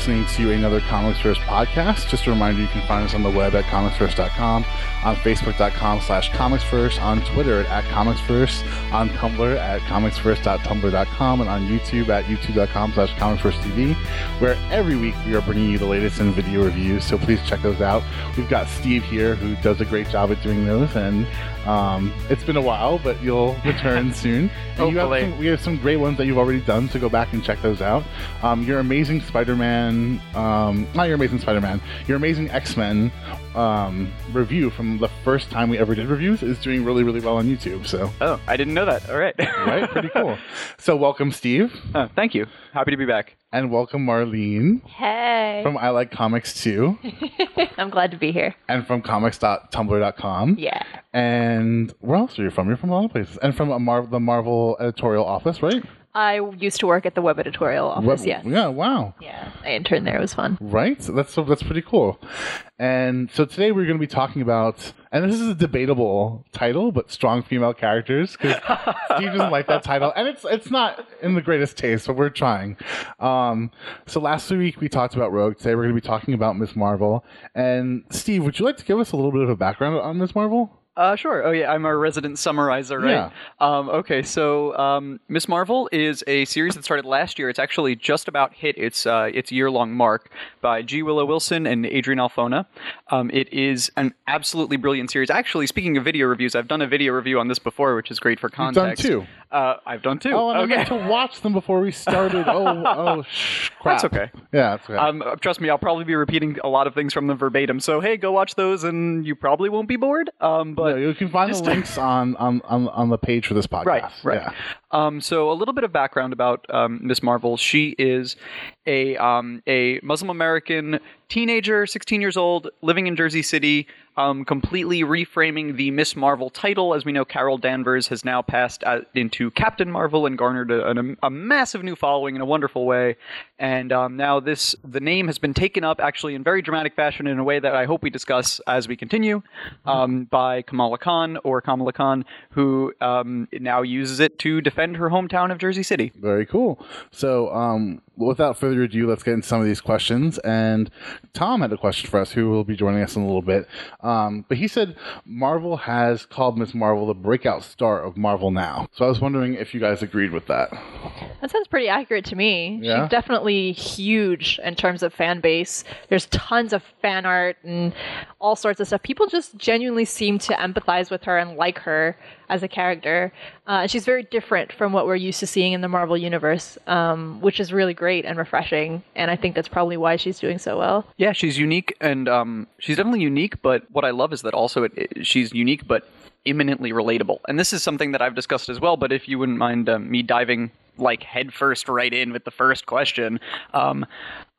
listening to another ComicsVerse podcast. Just a reminder, you can find us on the web at comicsverse.com, on facebook.com slash comicsverse, on Twitter at comicsverse, on Tumblr at comicsverse.tumblr.com, and on YouTube at youtube.com slash comicsversetv, where every week we are bringing you the latest in video reviews, so please check those out. We've got Steve here who does a great job at doing those, and um, it's been a while, but you'll return soon. And you have Hopefully. some, we have some great ones that you've already done, so go back and check those out. Um, your amazing Spider-Man, um, not your amazing Spider-Man, your amazing X-Men um, review from the first time we ever did reviews is doing really, really well on YouTube. So, Oh, I didn't know that. All right. right, pretty cool. So, welcome, Steve, Oh, thank you. Happy to be back. and welcome, Marlene Hey. from I Like Comics Too, I'm glad to be here. and from comics.tumblr.com. Yeah. And where else are you from? You're from a lot of places, and from a Mar- the Marvel editorial office, right? I used to work at the web editorial office, Web- yes. Yeah. Wow. Yeah. I interned there. It was fun. Right. So that's so that's pretty cool. And so today we're going to be talking about, and this is a debatable title, but strong female characters because Steve doesn't like that title, and it's it's not in the greatest taste, but we're trying. Um, so last week we talked about Rogue. Today we're going to be talking about Miss Marvel. And Steve, would you like to give us a little bit of a background on Miss Marvel? Uh, sure. Oh, yeah. I'm our resident summarizer, right? Yeah. Um, okay. So, um, Miss Marvel is a series that started last year. It's actually just about hit its uh, its year long mark by G. Willow Wilson and Adrian Alphona. Um, it is an absolutely brilliant series. Actually, speaking of video reviews, I've done a video review on this before, which is great for context. done two. Uh, I've done two. Oh, and okay. I meant to watch them before we started. Oh, oh, shh, crap. That's okay. Yeah, that's okay. Um, trust me, I'll probably be repeating a lot of things from them verbatim. So hey, go watch those, and you probably won't be bored. Um, but you can find the links on, on, on, on the page for this podcast. Right, right. Yeah. Um, so a little bit of background about um, Miss Marvel. She is a um, a Muslim American teenager, 16 years old, living in Jersey City, um, completely reframing the Miss Marvel title. As we know, Carol Danvers has now passed into Captain Marvel and garnered a, a, massive new following in a wonderful way. And um, now this the name has been taken up actually in very dramatic fashion in a way that I hope we discuss as we continue by Kamala Khan or Kamala Khan, who now uses it to defend her hometown of Jersey City. Very cool. So, um, without further ado, let's get into some of these questions. And Tom had a question for us, who will be joining us in a little bit. Um, but he said Marvel has called Miss Marvel the breakout star of Marvel now. So I was wondering if you guys agreed with that. That sounds pretty accurate to me. Yeah? She's definitely huge in terms of fan base. There's tons of fan art and all sorts of stuff. People just genuinely seem to empathize with her and like her as a character. Uh, she's very different from what we're used to seeing in the Marvel universe, um, which is really great and refreshing. And I think that's probably why she's doing so well. Yeah, she's unique, and um, she's definitely unique. But what I love is that also it, it- she's unique, but imminently relatable. And this is something that I've discussed as well. But if you wouldn't mind um, me diving like headfirst right in with the first question, um,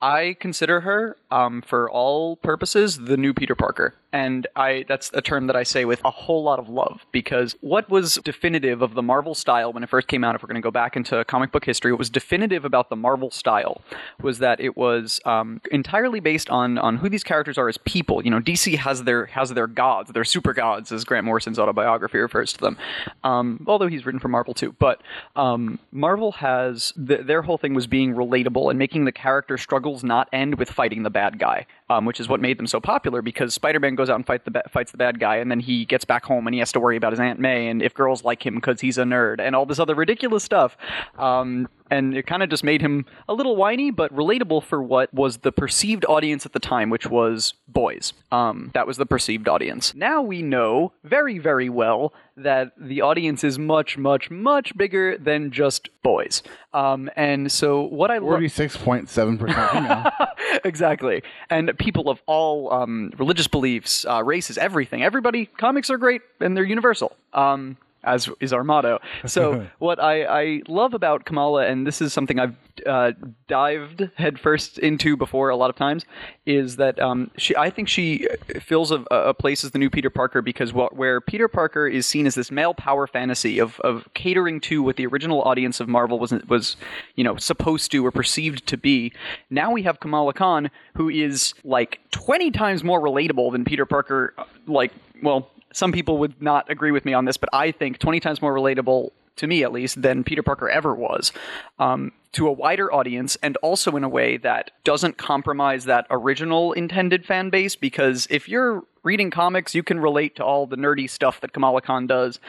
I consider her, um, for all purposes, the new Peter Parker. And I that's a term that I say with a whole lot of love because what was definitive of the Marvel style when it first came out, if we're going to go back into comic book history, what was definitive about the Marvel style was that it was um, entirely based on on who these characters are as people. You know, DC has their has their gods, their super gods, as Grant Morrison's autobiography refers to them. Um, although he's written for Marvel too, but um, Marvel has th- their whole thing was being relatable and making the character struggles not end with fighting the bad guy, um, which is what made them so popular. Because Spider-Man goes out and fight the ba- fights the bad guy, and then he gets back home and he has to worry about his Aunt May and if girls like him because he's a nerd and all this other ridiculous stuff. Um, and it kind of just made him a little whiny, but relatable for what was the perceived audience at the time, which was boys. Um, that was the perceived audience. Now we know very, very well that the audience is much, much, much bigger than just boys. Um, and so what I love. Forty-six point seven percent exactly. And people of all um, religious beliefs, uh, races, everything. Everybody, comics are great and they're universal. Um, as is our motto. So, what I, I love about Kamala, and this is something I've uh, dived headfirst into before a lot of times, is that um, she I think she fills a, a place as the new Peter Parker because what, where Peter Parker is seen as this male power fantasy of, of catering to what the original audience of Marvel was was you know supposed to or perceived to be. Now we have Kamala Khan, who is like twenty times more relatable than Peter Parker. uh, Like, well, some people would not agree with me on this, but I think 20 times more relatable to me at least, than Peter Parker ever was. Um, to a wider audience and also in a way that doesn't compromise that original intended fan base because if you're reading comics, you can relate to all the nerdy stuff that Kamala Khan does.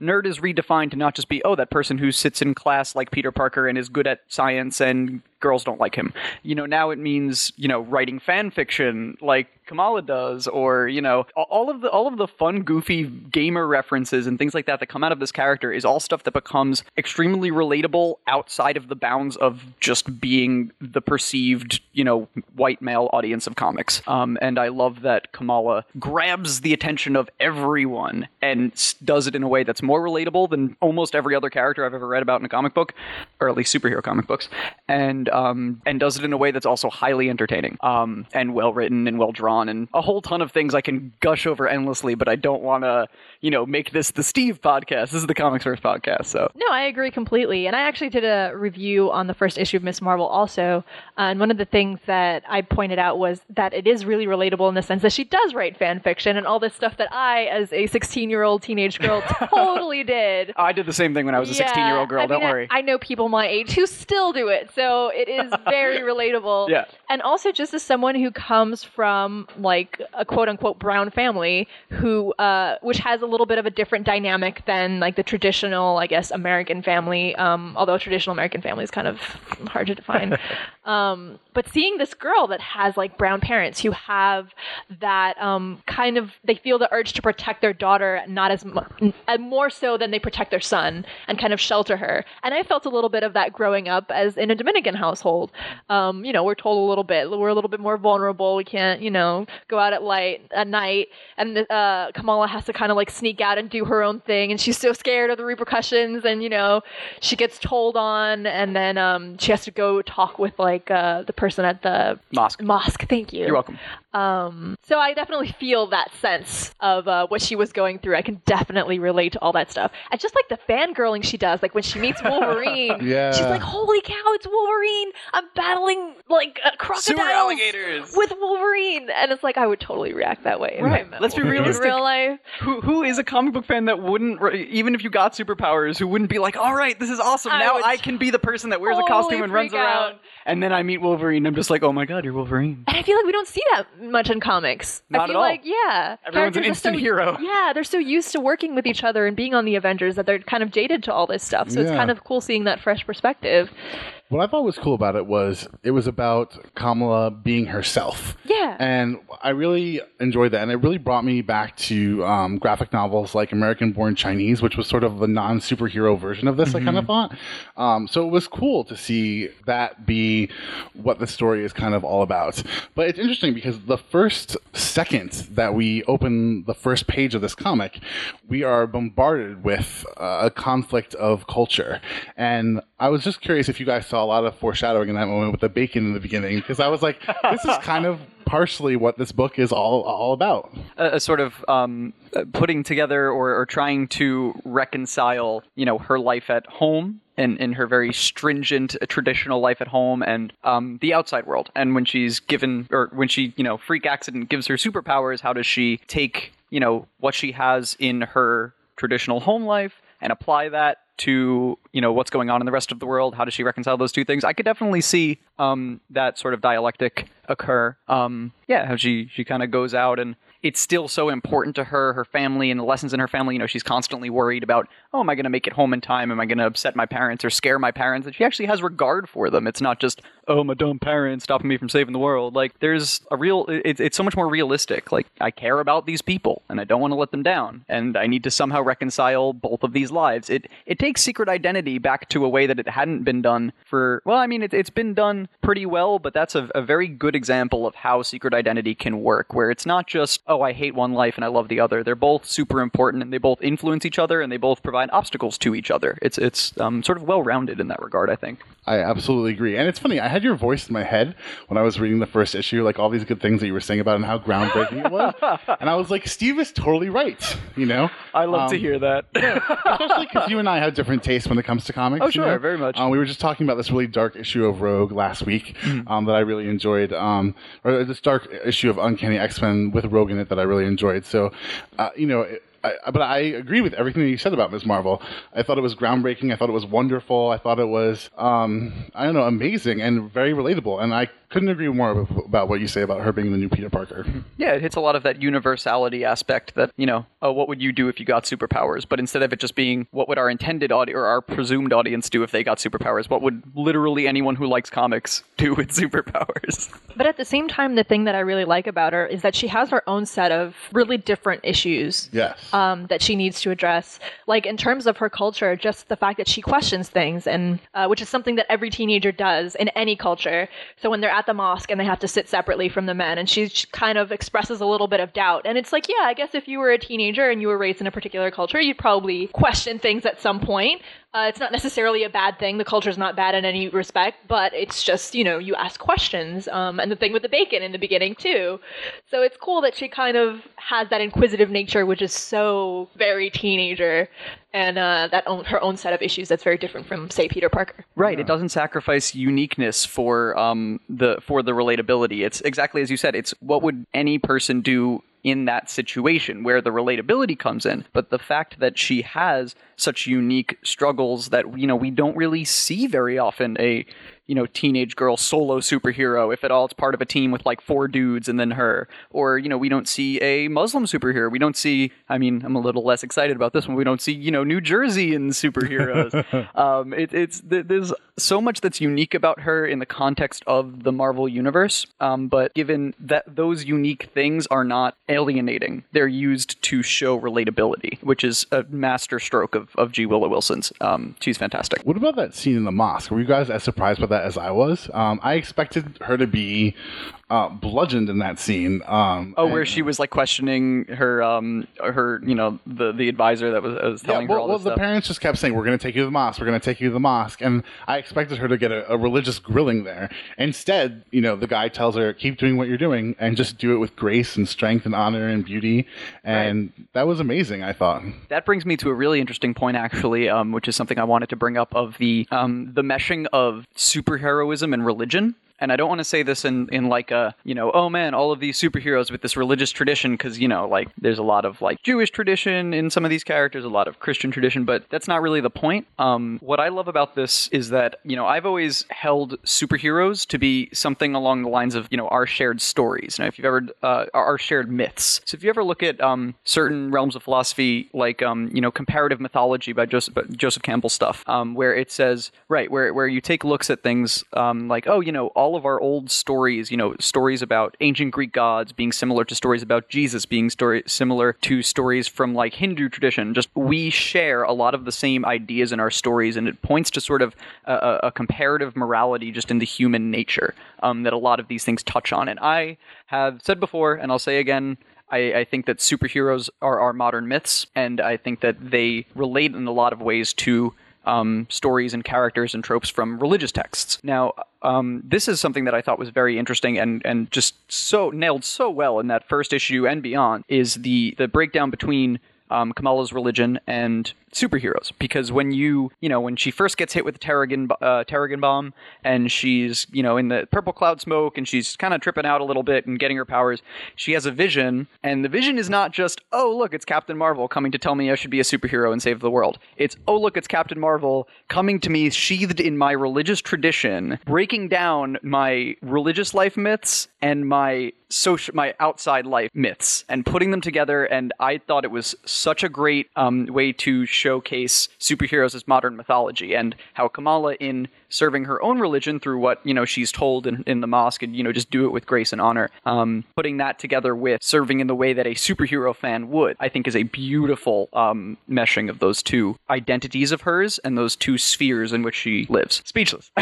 Nerd is redefined to not just be, oh, that person who sits in class like Peter Parker and is good at science and girls don't like him. You know, now it means, you know, writing fan fiction like Kamala does, or, you know, all of the all of the fun, goofy gamer references and things like that that come out of this character is all stuff that becomes extremely relatable outside of the bounds of just being the perceived, you know, white male audience of comics. Um, and I love that Kamala grabs the attention of everyone and does it in a way that's more relatable than almost every other character I've ever read about in a comic book, or at least superhero comic books, and um, and does it in a way that's also highly entertaining um, and well written and well drawn and a whole ton of things I can gush over endlessly, but I don't want to, you know, make this the Steve podcast. This is the ComicsVerse podcast, so no, I agree completely. And I actually did a review on the first issue of Miss Marvel also, uh, and one of the things that I pointed out was that it is really relatable in the sense that she does write fan fiction and all this stuff that I, as a 16 year old teenage girl, totally did. I did the same thing when I was a 16 year old girl. I don't worry. I, I know people my age who still do it, so it is very relatable. Yeah. And also, just as someone who comes from like a quote unquote brown family, who uh, which has a little bit of a different dynamic than like the traditional, I guess, American family. Um, although traditional American family is kind of hard to define. um, but seeing this girl that has like brown parents who have that um, kind of they feel the urge to protect their daughter not as mu- and more so than they protect their son and kind of shelter her and i felt a little bit of that growing up as in a dominican household um, you know we're told a little bit. We're a little bit more vulnerable. We can't you know go out at light at night. And uh, kamala has to kind of like sneak out and do her own thing. And she's so scared of the repercussions and you know she gets told on. And then um, she has to go talk with like uh, the person at the Mosque. mosque. Thank you. You're welcome. Um, so I definitely feel that sense of uh, what she was going through. I can definitely relate to all that stuff. And just like the fangirling she does, like when she meets Wolverine, Yeah. she's like, "Holy cow, it's Wolverine! I'm battling like uh, crocodiles with Wolverine," and it's like I would totally react that way. Right. Let's be realistic. In real life, Who who is a comic book fan that wouldn't, even if you got superpowers, who wouldn't be like, all right, this is awesome. I now I can be the person that wears a costume and runs freak around. out. And then I meet Wolverine. I'm just like, oh my god, you're Wolverine. and I feel like we don't see that much in comics. Not I at feel all. like yeah, Everyone's an characters instant so- hero. Yeah, they're so used to working with each other and being on the Avengers that they're kind of jaded to all this stuff. So it's kind of cool seeing that fresh perspective. What I thought was cool about it was it was about Kamala being herself. Yeah. And I really enjoyed that. And it really brought me back to um, graphic novels like American Born Chinese, which was sort of a non superhero version of this, I kind of thought. Um, so it was cool to see that be what the story is kind of all about. But it's interesting because the first second that we open the first page of this comic, we are bombarded with uh, a conflict of culture. And I was just curious if you guys saw a lot of foreshadowing in that moment with the bacon in the beginning, because I was like, this is kind of partially what this book is all all about. a, a sort of um, uh, putting together or, or trying to reconcile, you know, her life at home and in her very stringent uh, traditional life at home and um, the outside world. And when she's given, or when she, you know, freak accident gives her superpowers, how does she take, you know, what she has in her traditional home life and apply that to you know what's going on in the rest of the world how does she reconcile those two things? I could definitely see um, that sort of dialectic occur. Um, yeah how she she kind of goes out and it's still so important to her her family and the lessons in her family. You know she's constantly worried about oh am i going to make it home in time? Am i going to upset my parents or scare my parents? And she actually has regard for them. It's not just oh my dumb parents stopping me from saving the world. Like there's a real it, it's so much more realistic. Like i care about these people and i don't want to let them down and i need to somehow reconcile both of these lives. It it takes secret identity back to a way that it hadn't been done for well i mean it, it's been done pretty well but that's a, a very good example of how secret identity can work where it's not just oh i hate one life and i love the other. They're both super important and they both influence each other and they both provide obstacles to each other. It's it's um, sort of well rounded in that regard i think I absolutely agree. And it's funny, I had your voice in my head when I was reading the first issue, like all these good things that you were saying about and how groundbreaking it was. And I was like, Steve is totally right, you know? i love to Um, hear that Especially because you and I have different tastes when it comes to comics. Oh, you sure, know? very much. Uh, we were just talking about this really dark issue of Rogue last week Mm-hmm. um, that I really enjoyed, um, or this dark issue of Uncanny X Men with Rogue in it that I really enjoyed. So, uh, you know, it, I, but I agree with everything that you said about Ms. Marvel. I thought it was groundbreaking. I thought it was wonderful. I thought it was, um, I don't know, amazing and very relatable. And I couldn't agree more about what you say about her being the new Peter Parker. Yeah, it hits a lot of that universality aspect that, you know, oh, what would you do if you got superpowers? But instead of it just being what would our intended audience or our presumed audience do if they got superpowers, what would literally anyone who likes comics do with superpowers? But at the same time, the thing that I really like about her is that she has her own set of really different issues. Yes. Um, that she needs to address. Like in terms of her culture, just the fact that she questions things, and uh, which is something that every teenager does in any culture. So when they're at the mosque and they have to sit separately from the men, and she kind of expresses a little bit of doubt. And it's like, yeah, I guess if you were a teenager and you were raised in a particular culture, you'd probably question things at some point. Uh, it's not necessarily a bad thing. The culture is not bad in any respect, but it's just, you know, you ask questions. Um, and the thing with the bacon in the beginning, too. So it's cool that she kind of has that inquisitive nature, which is so very teenager, and uh, that own, her own set of issues that's very different from, say, Peter Parker. Right. It doesn't sacrifice uniqueness for um, the for the relatability. It's exactly as you said. It's what would any person do in that situation where the relatability comes in. But the fact that she has such unique struggles that you know we don't really see very often a you know teenage girl solo superhero if at all it's part of a team with like four dudes and then her. Or you know we don't see a muslim superhero. We don't see i mean i'm a little less excited about this one. We don't see you know new jersey in superheroes. Um, it, it's there's so much that's unique about her in the context of the marvel universe um, but given that those unique things are not alienating they're used to show relatability which is a master stroke of, of g. Willow wilson's um, she's fantastic. What about that scene in the mosque were you guys as surprised by that as I was. Um, I expected her to be uh, bludgeoned in that scene. Um, oh, where she was like questioning her, um, her, you know, the the advisor that was, was telling yeah, well, her all well, this Well, the stuff. parents just kept saying, "We're going to take you to the mosque. We're going to take you to the mosque," and I expected her to get a, a, religious grilling there. Instead, you know, the guy tells her, "Keep doing what you're doing, and just do it with grace and strength and honor and beauty." And right. that was amazing. I thought that brings me to a really interesting point, actually, um, which is something I wanted to bring up of the um, the meshing of superheroism and religion and I don't want to say this in in like a you know oh man all of these superheroes with this religious tradition because you know like there's a lot of like Jewish tradition in some of these characters, a lot of Christian tradition, but that's not really the point. Um, what I love about this is that you know I've always held superheroes to be something along the lines of you know our shared stories. Now, if you've ever uh, our shared myths. So if you ever look at um, certain realms of philosophy like um, you know comparative mythology by Joseph Joseph Campbell stuff, um, where it says right where where you take looks at things um, like oh you know all all of our old stories, you know, stories about ancient Greek gods being similar to stories about Jesus being story similar to stories from like Hindu tradition. Just we share a lot of the same ideas in our stories, and it points to sort of a, a comparative morality just in the human nature um, that a lot of these things touch on. And I have said before, and I'll say again. I, I, think that superheroes are, are modern myths, and I think that they relate in a lot of ways to um, stories and characters and tropes from religious texts. Now, um, this is something that I thought was very interesting and, and just so nailed so well in that first issue and beyond is the the breakdown between um, Kamala's religion and superheroes. Because when you you know when she first gets hit with the Terrigen uh, bomb and she's you know in the purple cloud smoke and she's kind of tripping out a little bit and getting her powers she has a vision. And the vision is not just oh look it's Captain Marvel coming to tell me I should be a superhero and save the world. It's oh look it's Captain Marvel coming to me sheathed in my religious tradition breaking down my religious life myths and my social my outside life myths and putting them together and I thought it was such a great um, way to showcase superheroes as modern mythology and how Kamala in serving her own religion through what you know she's told in, in the mosque and you know just do it with grace and honor um, putting that together with serving in the way that a superhero fan would i think is a beautiful um, meshing of those two identities of hers and those two spheres in which she lives speechless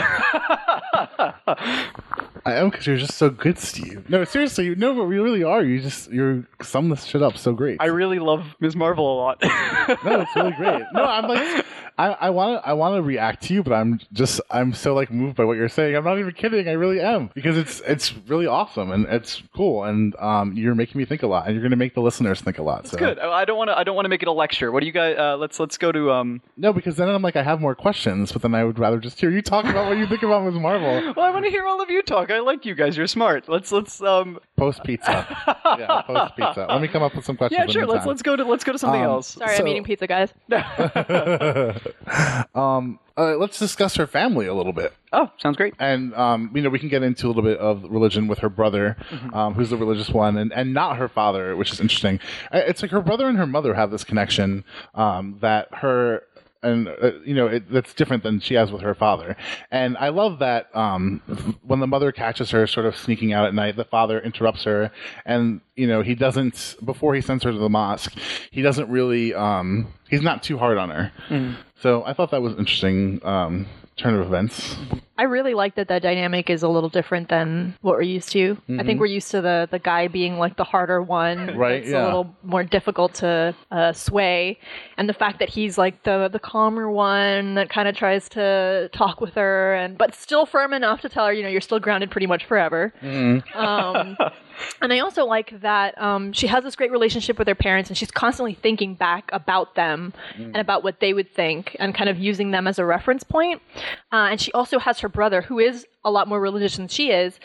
I am because you're just so good, Steve. No, seriously, you know what we really are. You just you're sum this shit up so great. I really love Ms. Marvel a lot. no, it's really great. No, I'm like I, I want to I want to react to you, but I'm just I'm so like moved by what you're saying. I'm not even kidding. I really am because it's it's really awesome and it's cool and um you're making me think a lot and you're going to make the listeners think a lot. so Good. I I don't want to. I don't want to make it a lecture. What do you guys? Uh, let's let's go to. Um. no, because then I'm like I have more questions, but then I would rather just hear you talk about what you think about Ms. Marvel Well, I want to hear all of you talk. I like you guys. You're smart. Let's let's. Um. post pizza. yeah, post pizza. Let me come up with some questions. Yeah, sure. Let's meantime. let's go to let's go to something Um, else. Sorry, So- I'm eating pizza, guys. um, uh, let's discuss her family a little bit. Oh, sounds great. and um, you know we can get into a little bit of religion with her brother, Mm-hmm. um, who's the religious one, and, and not her father, which is interesting. Uh, It's like her brother and her mother have this connection um, that her and uh, you know it, that's different than she has with her father. And I love that um, when the mother catches her sort of sneaking out at night, the father interrupts her, and you know he doesn't before he sends her to the mosque, he doesn't really um, he's not too hard on her. So I thought that was interesting. Um, turn of events. I really like that that dynamic is a little different than what we're used to. I think we're used to the the guy being like the harder one, Right, It's yeah. a little more difficult to uh, sway, and the fact that he's like the the calmer one that kind of tries to talk with her, and but still firm enough to tell her, you know, you're still grounded pretty much forever. Um, and I also like that um, she has this great relationship with her parents, and she's constantly thinking back about them and about what they would think, and kind of using them as a reference point. Uh, and she also has her brother, who is a lot more religious than she is,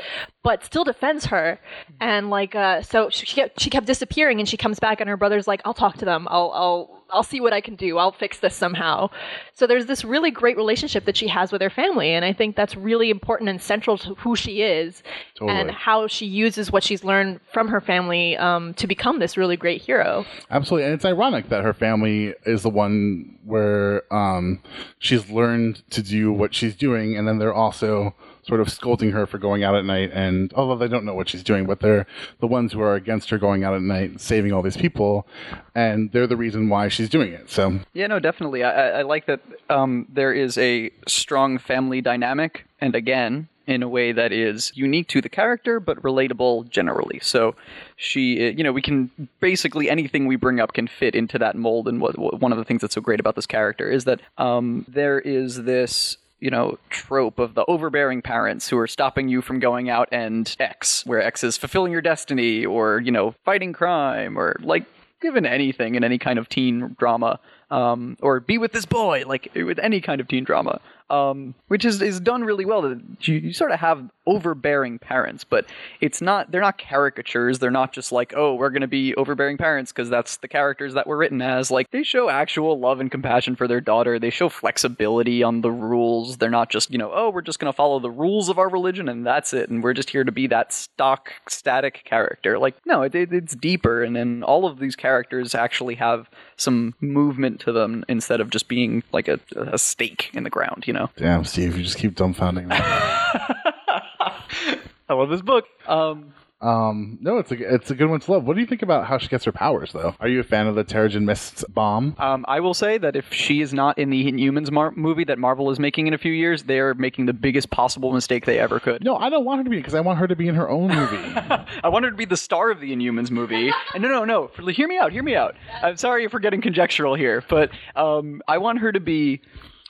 but still defends her. And like, uh, so she she kept, she kept disappearing, and she comes back, and her brother's like, "I'll talk to them. I'll I'll I'll see what I can do. I'll fix this somehow." So there's this really great relationship that she has with her family, and I think that's really important and central to who she is Totally. and how she uses what she's learned from her family um, to become this really great hero. Absolutely, and it's ironic that her family is the one where um, she's learned to do what she's doing, and then they're also sort of scolding her for going out at night. And although they don't know what she's doing, but they're the ones who are against her going out at night, saving all these people, and they're the reason why she's doing it. So Yeah, no, definitely. I, I like that um, there is a strong family dynamic, and again, in a way that is unique to the character, but relatable generally. So, she, uh, you know, we can basically anything we bring up can fit into that mold. And what, what one of the things that's so great about this character is that um, there is this you know, trope of the overbearing parents who are stopping you from going out and X, where X is fulfilling your destiny or, you know, fighting crime or like given anything in any kind of teen drama. Um, or be with this boy, like with any kind of teen drama, um, which is, is done really well. You, you sort of have overbearing parents, but it's not, they're not caricatures. They're not just like, oh, we're going to be overbearing parents because that's the characters that were written as. Like, they show actual love and compassion for their daughter. They show flexibility on the rules. They're not just, you know, oh, we're just going to follow the rules of our religion and that's it. And we're just here to be that stock, static character. Like, no, it, it, it's deeper. And then all of these characters actually have some movement to them instead of just being like a, a stake in the ground, you? Damn, Steve, you just keep dumbfounding me. I love this book. Um, um, no, it's a it's a good one to love. What do you think about how she gets her powers, though? Are you a fan of the Terrigen Mist bomb? Um, I will say that if she is not in the Inhumans mar- movie that Marvel is making in a few years, they're making the biggest possible mistake they ever could. No, I don't want her to be because I want her to be in her own movie. I want her to be the star of the Inhumans movie. And no, no, no. For, hear me out. Hear me out. I'm sorry if we're getting conjectural here, but um, I want her to be.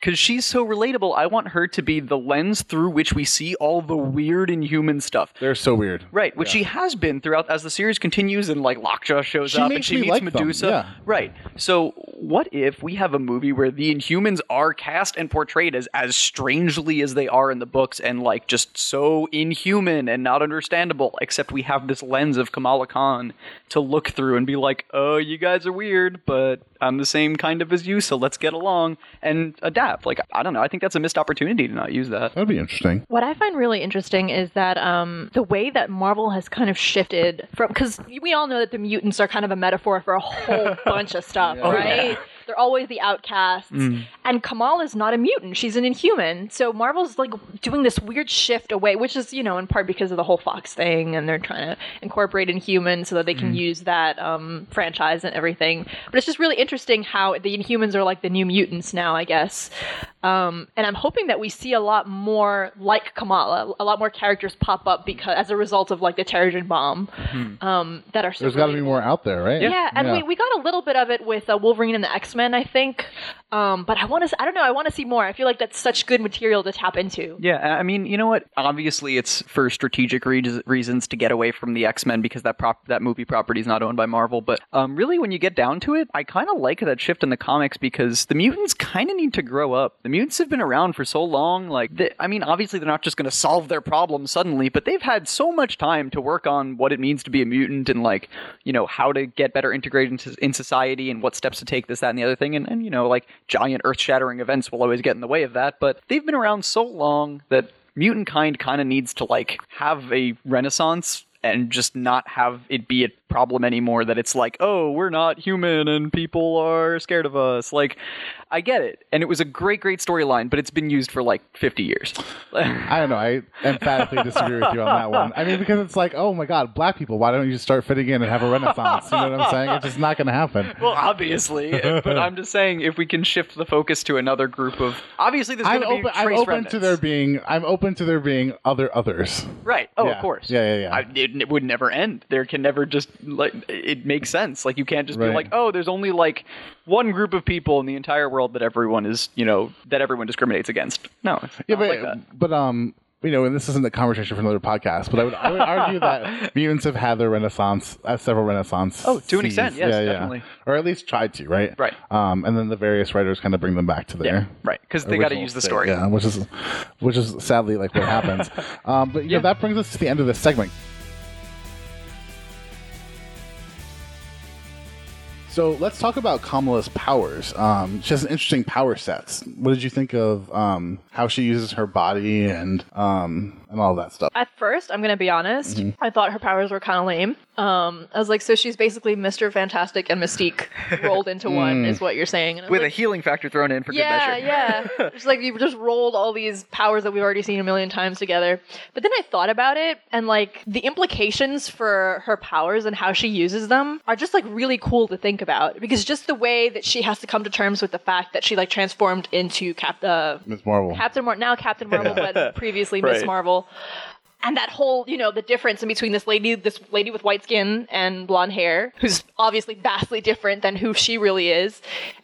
Because she's so relatable, I want her to be the lens through which we see all the weird inhuman stuff. They're so weird. Right, which she has been throughout as the series continues, and like Lockjaw shows She up and she me meets like Medusa. yeah. Right. So what if we have a movie where the Inhumans are cast and portrayed as as strangely as they are in the books, and like just so inhuman and not understandable? Except we have this lens of Kamala Khan to look through and be like, oh, you guys are weird, but I'm the same kind of as you, so let's get along and adapt. Like I don't know. I think that's a missed opportunity to not use that. That'd be interesting. What I find really interesting is that um, the way that Marvel has kind of shifted from because we all know that the mutants are kind of a metaphor for a whole bunch of stuff, right? They're always the outcasts, and Kamal is not a mutant; she's an Inhuman. So Marvel's like doing this weird shift away, which is you know in part because of the whole Fox thing, and they're trying to incorporate Inhumans so that they can use that um, franchise and everything. But it's just really interesting how the Inhumans are like the new mutants now, I guess. Um, and I'm hoping that we see a lot more like Kamala, a lot more characters pop up because as a result of like the Terrigen bomb um, that are. So There's got to be more out there, right? Yeah, and We, we got a little bit of it with uh, Wolverine and the X Men, I think. Um, but I want to. I don't know. I want to see more. I feel like that's such good material to tap into. Yeah, I mean, you know what? Obviously, it's for strategic re- reasons to get away from the X Men because that prop that movie property is not owned by Marvel. But um, really, when you get down to it, I kind of like that shift in the comics because the mutants kind of need to grow up. The mutants have been around for so long. Like, they, I mean, obviously, they're not just going to solve their problems suddenly, but they've had so much time to work on what it means to be a mutant and like, you know, how to get better integrated into, in society and what steps to take. This, that, and the other thing. And, and you know, like giant earth-shattering events will always get in the way of that. But they've been around so long that mutant kind kind of needs to like have a renaissance and just not have it be a problem anymore that it's like, oh, we're not human and people are scared of us. Like, I get it. And it was a great, great storyline, but it's been used for like 50 years. I don't know. I emphatically disagree with you on that one. I mean, because it's like, oh my God, black people, why don't you just start fitting in and have a renaissance? You know what I'm saying? It's just not going to happen. well, obviously. but I'm just saying, if we can shift the focus to another group of. Obviously, there's going to be. open, I'm open remnants. to there being. I'm open to there being other others. Right. Oh, Yeah. of course. Yeah, yeah, yeah. I, it, it would never end. There can never just like it makes sense. Like you can't just be like, oh, there's only like one group of people in the entire world that everyone is, you know, that everyone discriminates against. No, Yeah, but like but um, you know, and this isn't a conversation for another podcast, but I would I would argue that mutants have had their renaissance, uh, several renaissance. Oh, to an extent, yes, definitely. or at least tried to, right? Right. Um, and then the various writers kind of bring them back to their Right, because they got to use the state, story. yeah, which is which is sadly like what happens. um, but you Yeah. know that brings us to the end of this segment. So let's talk about Kamala's powers. Um, she has an interesting power sets. What did you think of um, how she uses her body and um, and all that stuff? At first, I'm gonna be honest, Mm-hmm. I thought her powers were kind of lame. Um, I was like, so she's basically Mr. Fantastic and Mystique rolled into Mm. one, is what you're saying. And I was With a healing factor thrown in for yeah, good measure. yeah. It's like you've just rolled all these powers that we've already seen a million times together. But then I thought about it, and like the implications for her powers and how she uses them are just like really cool to think about. Because just the way that she has to come to terms with the fact that she like transformed into Cap, uh, Ms. Marvel. Captain Mar- now Captain Marvel, but previously Miss Right. Marvel. And that whole, you know, the difference in between this lady, this lady with white skin and blonde hair, who's obviously vastly different than who she really is,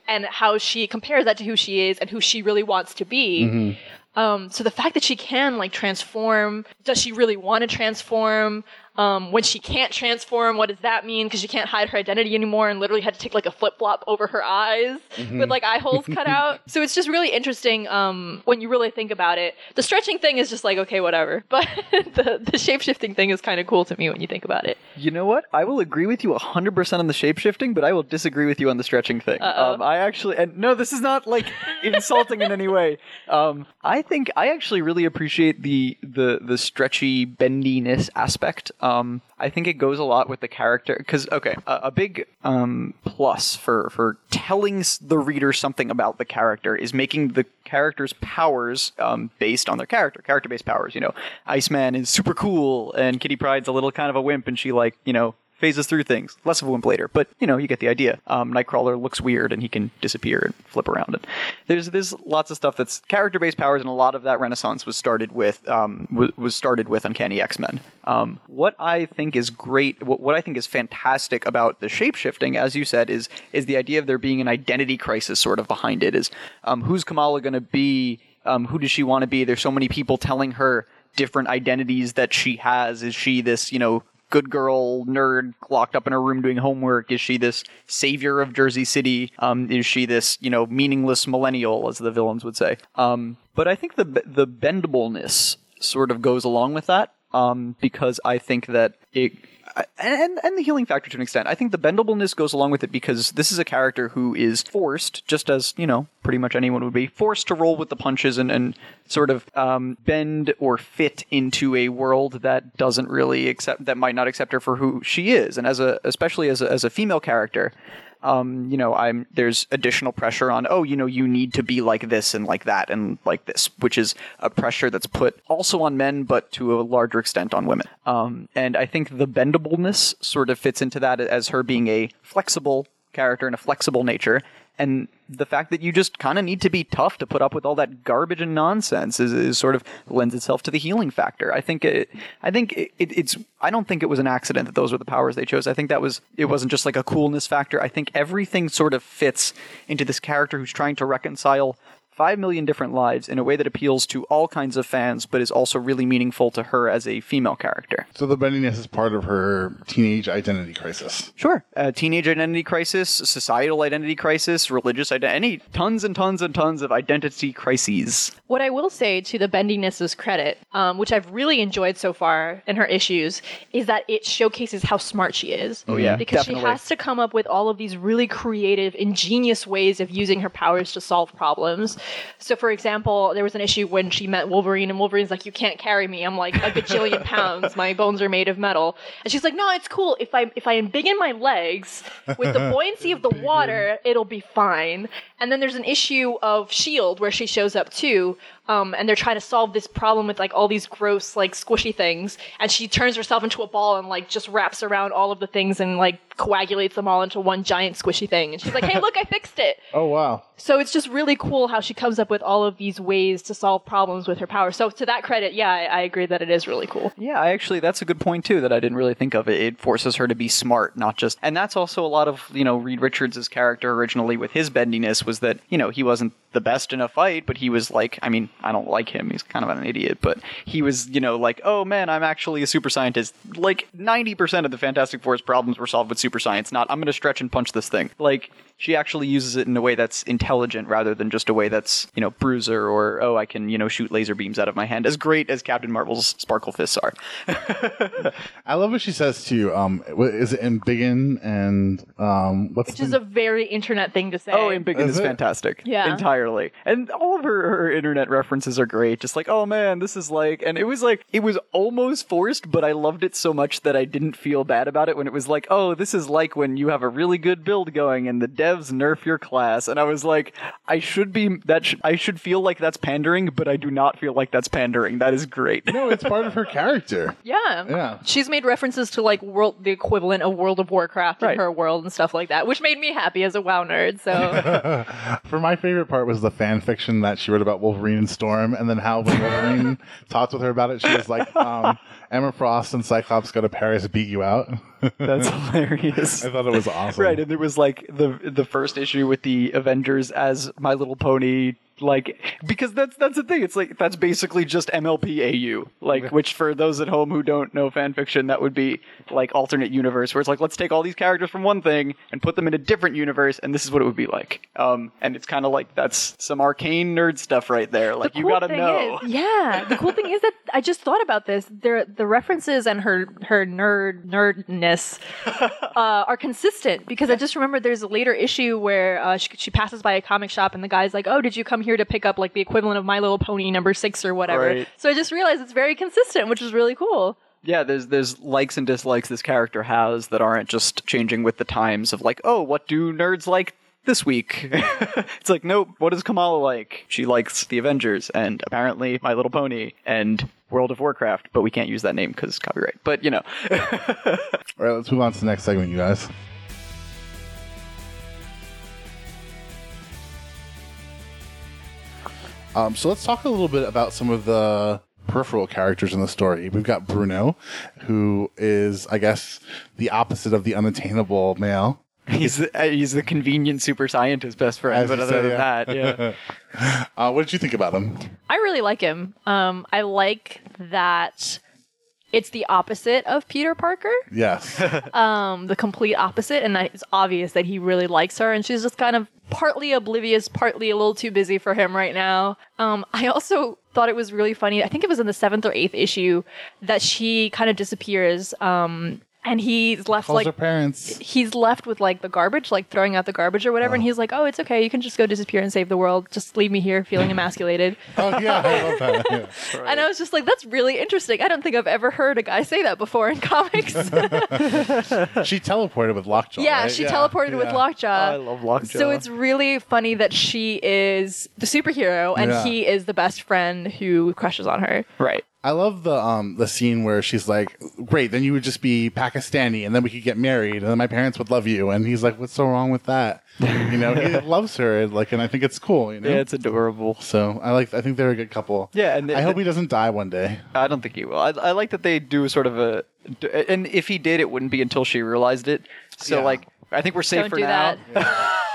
and how she compares that to who she is and who she really wants to be. Um, so the fact that she can like transform, does she really want to transform? Um, when she can't transform, what does that mean? Because she can't hide her identity anymore, and literally had to take like a flip flop over her eyes with like eye holes cut out. So it's just really interesting um, when you really think about it. The stretching thing is just like okay, whatever, but the the shape shifting thing is kind of cool to me when you think about it. You know what? I will agree with you 100% on the shape shifting, but I will disagree with you on the stretching thing. Um, I actually, and no, this is not like insulting in any way. Um, I think I actually really appreciate the the the stretchy bendiness aspect. Um, I think it goes a lot with the character because okay, a, a big um, plus for for telling the reader something about the character is making the character's powers um, based on their character, character based powers. You know, Iceman is super cool, and Kitty Pryde's a little kind of a wimp, and she like you know phases through things. Less of a wimp later, but you know, you get the idea. Um, Nightcrawler looks weird and he can disappear and flip around. And there's there's lots of stuff that's character based powers, and a lot of that renaissance was started with um, w- was started with Uncanny X Men. Um, what I think is great, what, what I think is fantastic about the shape shifting, as you said, is is the idea of there being an identity crisis sort of behind it. Is um, who's Kamala going to be? Um, who does she want to be? There's so many people telling her different identities that she has. Is she this, you know, good girl nerd locked up in her room doing homework? Is she this savior of Jersey City? Um, is she this, you know, meaningless millennial, as the villains would say? Um, but I think the the bendableness sort of goes along with that um, because I think that it. And, and the healing factor to an extent. I think the bendableness goes along with it because this is a character who is forced, just as, you know, pretty much anyone would be, forced to roll with the punches and, and sort of um, bend or fit into a world that doesn't really accept, that might not accept her for who she is. And as a, especially as a, as a female character, um, you know, I'm there's additional pressure on, oh, you know, you need to be like this and like that and like this, which is a pressure that's put also on men, but to a larger extent on women. Um, and I think the bendableness sort of fits into that as her being a flexible character and a flexible nature. And the fact that you just kind of need to be tough to put up with all that garbage and nonsense is, is sort of lends itself to the healing factor. I think it, I think it, it, it's, I don't think it was an accident that those were the powers they chose. I think that was, it wasn't just like a coolness factor. I think everything sort of fits into this character who's trying to reconcile 5 million different lives in a way that appeals to all kinds of fans, but is also really meaningful to her as a female character. So the bendiness is part of her teenage identity crisis. Sure. Uh, teenage identity crisis, societal identity crisis, religious identity, tons and tons and tons of identity crises. What I will say to the bendiness's credit, um, which I've really enjoyed so far in her issues, is that it showcases how smart she is. Oh, yeah, because definitely. she has to come up with all of these really creative, ingenious ways of using her powers to solve problems. So, for example, there was an issue when she met Wolverine, and Wolverine's like, "You can't carry me. I'm like a bajillion pounds. My bones are made of metal." And she's like, "No, it's cool. If I if I embiggen my legs with the buoyancy of the water, it'll be fine." And then there's an issue of Shield where she shows up too, um, and they're trying to solve this problem with like all these gross like squishy things, and she turns herself into a ball and like just wraps around all of the things and like coagulates them all into one giant squishy thing. And she's like, "Hey, look, I fixed it." Oh wow. So it's just really cool how she comes up with all of these ways to solve problems with her power. So to that credit, yeah, I, I agree that it is really cool. Yeah, I actually that's a good point too that I didn't really think of. It it forces her to be smart, not just and that's also a lot of, you know, Reed Richards' character originally with his bendiness was that, you know, he wasn't the best in a fight, but he was like I mean, I don't like him, he's kind of an idiot, but he was, you know, like, oh man, I'm actually a super scientist. Like ninety percent of the Fantastic Four's problems were solved with super science, not I'm gonna stretch and punch this thing. Like she actually uses it in a way that's intelligent rather than just a way that's, you know, bruiser or, oh, I can, you know, shoot laser beams out of my hand, as great as Captain Marvel's sparkle fists are. I love what she says to you. Um, what- is it embiggen and um, what's Which the is a very internet thing to say. Oh, embiggen Is is fantastic. Yeah. Entirely. And all of her, her internet references are great. Just like, oh man, this is like, and it was like, it was almost forced, but I loved it so much that I didn't feel bad about it when it was like, oh, this is like when you have a really good build going and the devs nerf your class. And I was like, I should be, that sh- I should feel like that's pandering, but I do not feel like that's pandering. That is great. no, it's part of her character. Yeah. Yeah. She's made references to like world the equivalent of World of Warcraft Right. in her world and stuff like that, which made me happy as a WoW nerd. So For my favorite part was the fan fiction that she wrote about Wolverine and Storm, and then how when Wolverine talked with her about it, she was like, um, "Emma Frost and Cyclops go to Paris, beat you out." That's hilarious. I thought it was awesome. Right, and there was like the the first issue with the Avengers as My Little Pony, like because that's that's the thing. It's like that's basically just MLP AU, like which for those at home who don't know fan fiction, that would be like alternate universe where it's like let's take all these characters from one thing and put them in a different universe, and this is what it would be like. Um, and it's kind of like that's some arcane nerd stuff right there. Like the you cool gotta know. Is, yeah, the cool thing is that I just thought about this. There, the references and her her nerd nerdness uh, are consistent because I just remember there's a later issue where uh, she, she passes by a comic shop and the guy's like, "Oh, did you come here to pick up like the equivalent of My Little Pony number six or whatever?" Right. So I just realized it's very consistent, which is really cool. Yeah, there's there's likes and dislikes this character has that aren't just changing with the times of like, oh, what do nerds like this week? it's like, nope, what does Kamala like? She likes the Avengers and apparently My Little Pony and World of Warcraft, but we can't use that name because copyright. But you know, All right, let's move on to the next segment, you guys. Um, so let's talk a little bit about some of the peripheral characters in the story. We've got Bruno, who is, I guess, the opposite of the unattainable male. he's the, uh, he's the convenient super scientist best friend. As But other said, than yeah. that, yeah. Uh, what did you think about him? I really like him. Um, I like that it's the opposite of Peter Parker. Yes. um, the complete opposite, and that it's obvious that he really likes her, and she's just kind of partly oblivious, partly a little too busy for him right now. Um, I also thought it was really funny. I think it was in the seventh or eighth issue that she kind of disappears. Um, and he's left Calls like her parents. he's left with like the garbage, like throwing out the garbage or whatever, and oh. he's like, "Oh, it's okay. You can just go disappear and save the world. Just leave me here, feeling emasculated." Oh, yeah, I love that. Yeah. And I was just like, "That's really interesting. I don't think I've ever heard a guy say that before in comics." She teleported with Lockjaw. Yeah, right? she teleported with yeah. Lockjaw. Oh, I love Lockjaw. So it's really funny that she is the superhero and Yeah. he is the best friend who crushes on her. Right. I love the um the scene where she's like, "Great, then you would just be Pakistani, and then we could get married, and then my parents would love you." And he's like, "What's so wrong with that?" You know, he loves her, like, and I think it's cool. You know, Yeah, it's adorable. so I like. I think they're a good couple. Yeah, and I hope he doesn't die one day. I don't think he will. I, I like that they do sort of a, and if he did, it wouldn't be until she realized it. So Yeah. like, I think we're safe Don't for do now. that.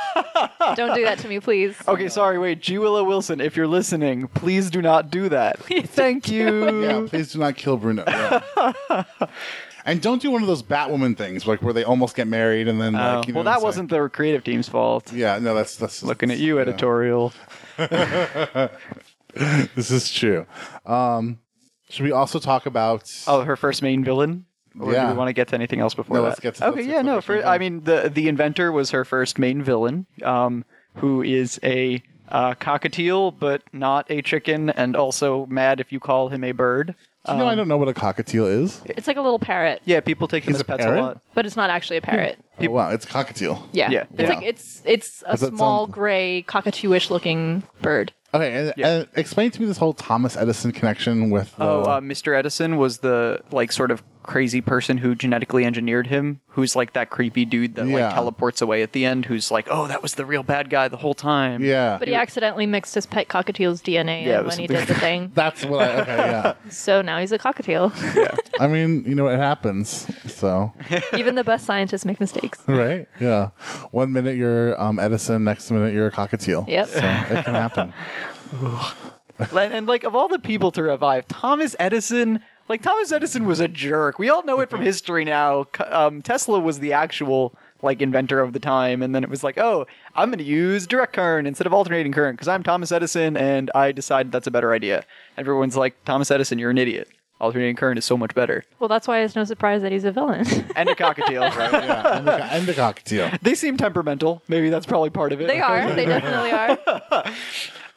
Don't do that to me, please. Okay, sorry. Wait, G Willow Wilson, if you're listening, please do not do that. Thank you. Yeah, please do not kill Bruno. Yeah. and don't do one of those Batwoman things, like where they almost get married and then. Oh, like, you know well, what that wasn't the creative team's fault. Yeah, no, that's that's Looking at you, yeah. editorial. This is true. Um, should we also talk about? Oh, her first main villain. Or Yeah. do we want to get to anything else before No, that? let's get to- okay, let's yeah, get to no. For, I mean, the the inventor was her first main villain, um, who is a uh, cockatiel, but not a chicken, and also mad if you call him a bird. Do you know, I don't know what a cockatiel is. It's like a little parrot, Yeah, people take him He's as a pets parrot? a lot. but it's not actually a parrot. Oh, wow, it's a cockatiel. Yeah. Yeah. It's Yeah. like it's it's a small sound- gray cockatoo-ish looking bird. Okay, and, Yeah. and explain to me this whole Thomas Edison connection with. The, Oh, uh, Mr. Edison was the like sort of crazy person who genetically engineered him, who's like that creepy dude that Yeah. like teleports away at the end, who's like, oh, that was the real bad guy the whole time. yeah, But he accidentally mixed his pet cockatiel's DNA Yeah, it in was when he something- did the thing. that's what. I, okay, yeah. So now he's a cockatiel. I mean, you know, it happens. So, Even the best scientists make mistakes. right? Yeah. One minute you're um, Edison, next minute you're a cockatiel. Yep. So it can happen. and, and, like of all the people to revive, Thomas Edison. Like Thomas Edison was a jerk. We all know it from history now. Um, Tesla was the actual like inventor of the time, and then it was like, oh, I'm going to use direct current instead of alternating current because I'm Thomas Edison, and I decided that's a better idea. Everyone's like, Thomas Edison, you're an idiot. Alternating current is so much better. Well, that's why it's no surprise that he's a villain. And a cockatiel. Yeah, and the, co- and the cockatiel. They seem temperamental. Maybe that's probably part of it. they are. They definitely are.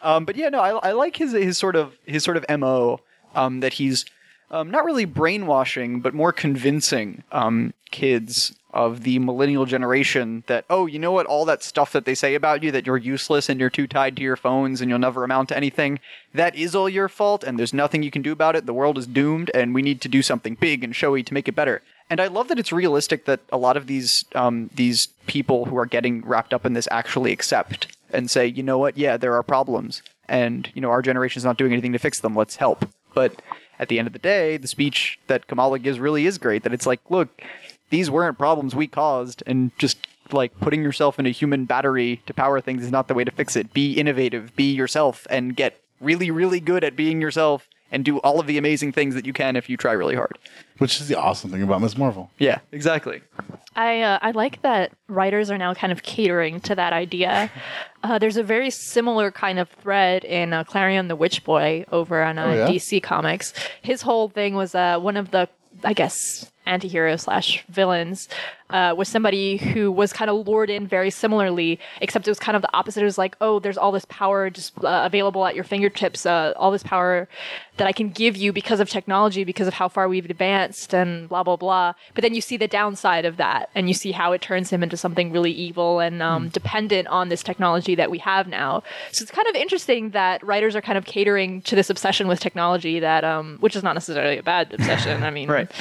Um, but yeah, no, I, I like his his sort of his sort of mo um, that he's um, not really brainwashing, but more convincing um, kids of the millennial generation that oh, you know what, all that stuff that they say about you that you're useless and you're too tied to your phones and you'll never amount to anything, that is all your fault, and there's nothing you can do about it. The world is doomed, and we need to do something big and showy to make it better. And I love that it's realistic that a lot of these um, these people who are getting wrapped up in this actually accept and say, you know what, yeah, there are problems, and you know our generation's not doing anything to fix them. Let's help. But at the end of the day, the speech that Kamala gives really is great. That it's like, look, these weren't problems we caused, and just like putting yourself in a human battery to power things is not the way to fix it. Be innovative, be yourself, and get really, really good at being yourself, and do all of the amazing things that you can if you try really hard. Which is the awesome thing about Miss Marvel. Yeah, exactly. I uh, I like that writers are now kind of catering to that idea. Uh, there's a very similar kind of thread in uh, Klarion the Witch Boy over on uh, Oh, yeah? DC Comics. His whole thing was uh, one of the I guess anti-hero slash villains uh, was somebody who was kind of lured in very similarly, except it was kind of the opposite. It was like, oh, there's all this power just uh, available at your fingertips, uh, all this power that I can give you because of technology, because of how far we've advanced, and blah blah blah. But then you see the downside of that, and you see how it turns him into something really evil and um, dependent on this technology that we have now. So it's kind of interesting that writers are kind of catering to this obsession with technology that, um, which is not necessarily a bad obsession. I mean, Right.